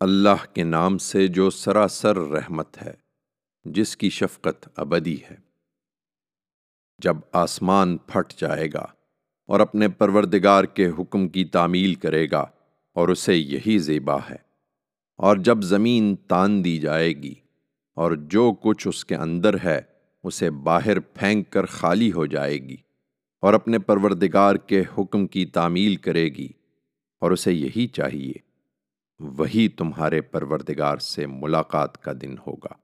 اللہ کے نام سے جو سراسر رحمت ہے، جس کی شفقت ابدی ہے۔ جب آسمان پھٹ جائے گا اور اپنے پروردگار کے حکم کی تعمیل کرے گا اور اسے یہی زیبا ہے، اور جب زمین تان دی جائے گی اور جو کچھ اس کے اندر ہے اسے باہر پھینک کر خالی ہو جائے گی اور اپنے پروردگار کے حکم کی تعمیل کرے گی اور اسے یہی چاہیے۔ وہی تمہارے پروردگار سے ملاقات کا دن ہوگا۔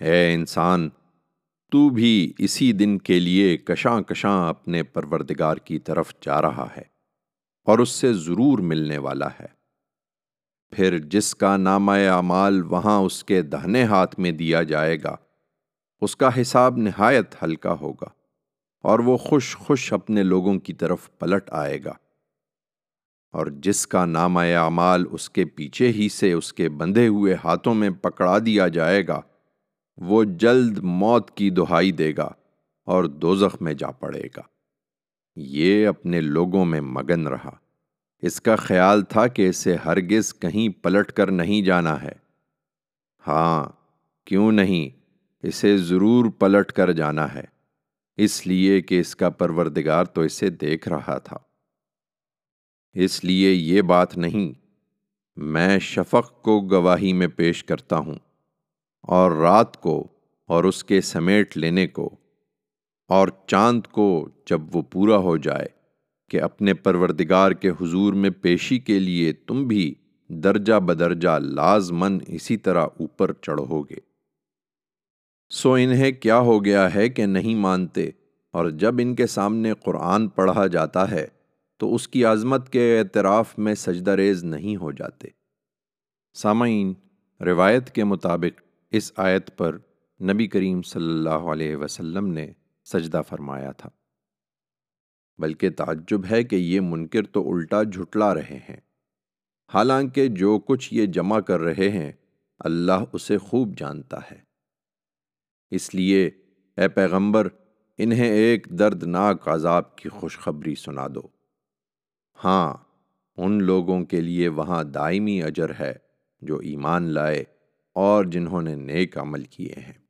ہے انسان، تو بھی اسی دن کے لیے کشاں کشاں اپنے پروردگار کی طرف جا رہا ہے اور اس سے ضرور ملنے والا ہے۔ پھر جس کا نامہ اعمال وہاں اس کے دہنے ہاتھ میں دیا جائے گا، اس کا حساب نہایت ہلکا ہوگا اور وہ خوش خوش اپنے لوگوں کی طرف پلٹ آئے گا۔ اور جس کا نام اعمال اس کے پیچھے ہی سے اس کے بندھے ہوئے ہاتھوں میں پکڑا دیا جائے گا، وہ جلد موت کی دہائی دے گا اور دوزخ میں جا پڑے گا۔ یہ اپنے لوگوں میں مگن رہا۔ اس کا خیال تھا کہ اسے ہرگز کہیں پلٹ کر نہیں جانا ہے۔ ہاں کیوں نہیں؟ اسے ضرور پلٹ کر جانا ہے۔ اس لیے کہ اس کا پروردگار تو اسے دیکھ رہا تھا۔ اس لیے یہ بات نہیں۔ میں شفق کو گواہی میں پیش کرتا ہوں اور رات کو اور اس کے سمیٹ لینے کو اور چاند کو جب وہ پورا ہو جائے کہ اپنے پروردگار کے حضور میں پیشی کے لیے تم بھی درجہ بدرجہ لازمن اسی طرح اوپر چڑھو گے۔ سو انہیں کیا ہو گیا ہے کہ نہیں مانتے اور جب ان کے سامنے قرآن پڑھا جاتا ہے تو اس کی عظمت کے اعتراف میں سجدہ ریز نہیں ہو جاتے۔ سامعین، روایت کے مطابق اس آیت پر نبی کریم صلی اللہ علیہ وسلم نے سجدہ فرمایا تھا۔ بلکہ تعجب ہے کہ یہ منکر تو الٹا جھٹلا رہے ہیں۔ حالانکہ جو کچھ یہ جمع کر رہے ہیں، اللہ اسے خوب جانتا ہے۔ اس لیے اے پیغمبر، انہیں ایک دردناک عذاب کی خوشخبری سنا دو۔ ہاں ان لوگوں کے لیے وہاں دائمی اجر ہے جو ایمان لائے اور جنہوں نے نیک عمل کیے ہیں۔